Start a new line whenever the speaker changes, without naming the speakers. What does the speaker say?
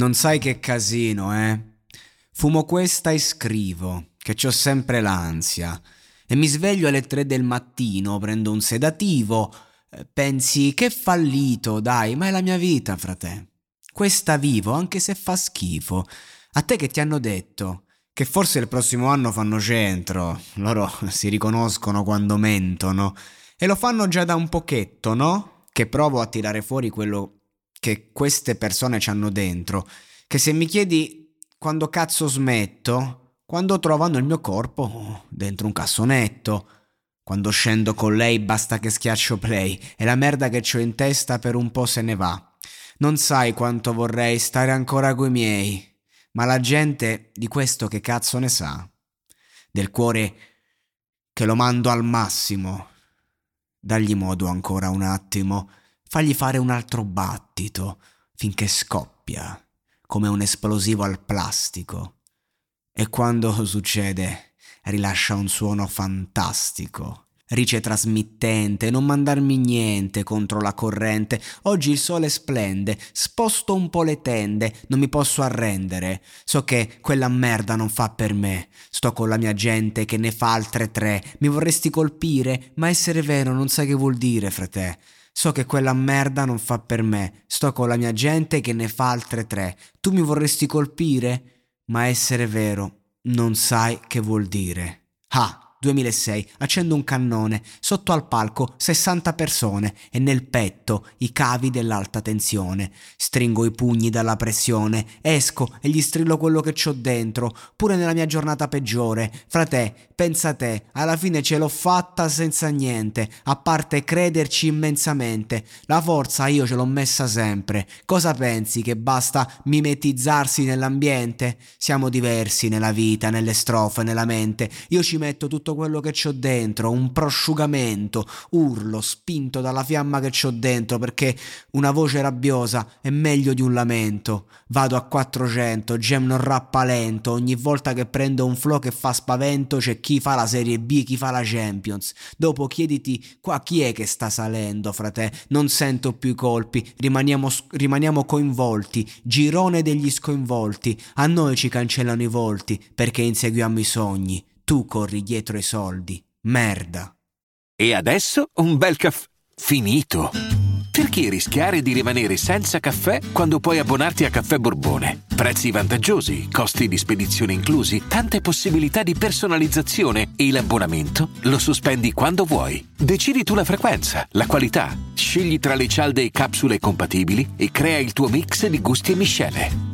Non sai che casino, eh? Fumo questa e scrivo, che c'ho sempre l'ansia. E mi sveglio alle tre del mattino, prendo un sedativo. eh, Pensi che fallito, dai, ma è la mia vita, frate. Questa vivo, anche se fa schifo. A te che ti hanno detto? Che forse il prossimo anno fanno centro. Loro si riconoscono quando mentono. E lo fanno già da un pochetto, no? Che provo a tirare fuori quello che queste persone ci hanno dentro, che se mi chiedi quando cazzo smetto, quando trovano il mio corpo dentro un cassonetto, quando scendo con lei basta che schiaccio play e la merda che ho in testa per un po' se ne va. Non sai quanto vorrei stare ancora coi miei, ma la gente di questo che cazzo ne sa? Del cuore che lo mando al massimo. Dagli modo ancora un attimo fagli fare un altro battito finché scoppia, come un esplosivo al plastico. E quando succede, rilascia un suono fantastico. Rice trasmittente, non mandarmi niente contro la corrente. Oggi il sole splende, sposto un po' le tende, non mi posso arrendere. So che quella merda non fa per me. Sto con la mia gente che ne fa altre tre. Mi vorresti colpire, ma essere vero non sai che vuol dire, frate. So che quella merda non fa per me. Sto con la mia gente che ne fa altre tre. Tu mi vorresti colpire? Ma essere vero non sai che vuol dire. Ah, 2006, accendo un cannone, sotto al palco 60 persone e nel petto i cavi dell'alta tensione. Stringo i pugni dalla pressione, esco e gli strillo quello che c'ho dentro, pure nella mia giornata peggiore. Frate, pensa te, alla fine ce l'ho fatta senza niente, a parte crederci immensamente. La forza io ce l'ho messa sempre. Cosa pensi che basta mimetizzarsi nell'ambiente? Siamo diversi nella vita, nelle strofe, nella mente. Io ci metto tutto quello che c'ho dentro, un prosciugamento, urlo, spinto dalla fiamma che c'ho dentro, perché una voce rabbiosa è meglio di un lamento. Vado a 400, gem non rappa lento, ogni volta che prendo un flow che fa spavento c'è chi fa la Serie B, chi fa la Champions. Dopo chiediti qua chi è che sta salendo, frate, non sento più i colpi, rimaniamo, rimaniamo coinvolti, girone degli scoinvolti, a noi ci cancellano i volti perché inseguiamo i sogni. Tu corri dietro ai soldi. Merda.
E adesso un bel caffè finito. Perché rischiare di rimanere senza caffè quando puoi abbonarti a Caffè Borbone? Prezzi vantaggiosi, costi di spedizione inclusi, tante possibilità di personalizzazione e l'abbonamento lo sospendi quando vuoi. Decidi tu la frequenza, la qualità, scegli tra le cialde e capsule compatibili e crea il tuo mix di gusti e miscele.